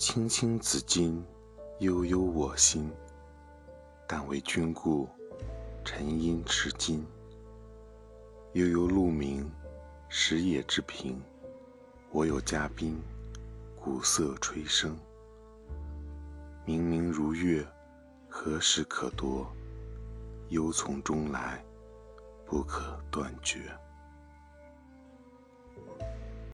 青青子衿，悠悠我心。但为君故，沉吟至今。悠悠鹿鸣，食野之苹。我有嘉宾，鼓瑟吹笙。明明如月，何时可掇？忧从中来，不可断绝。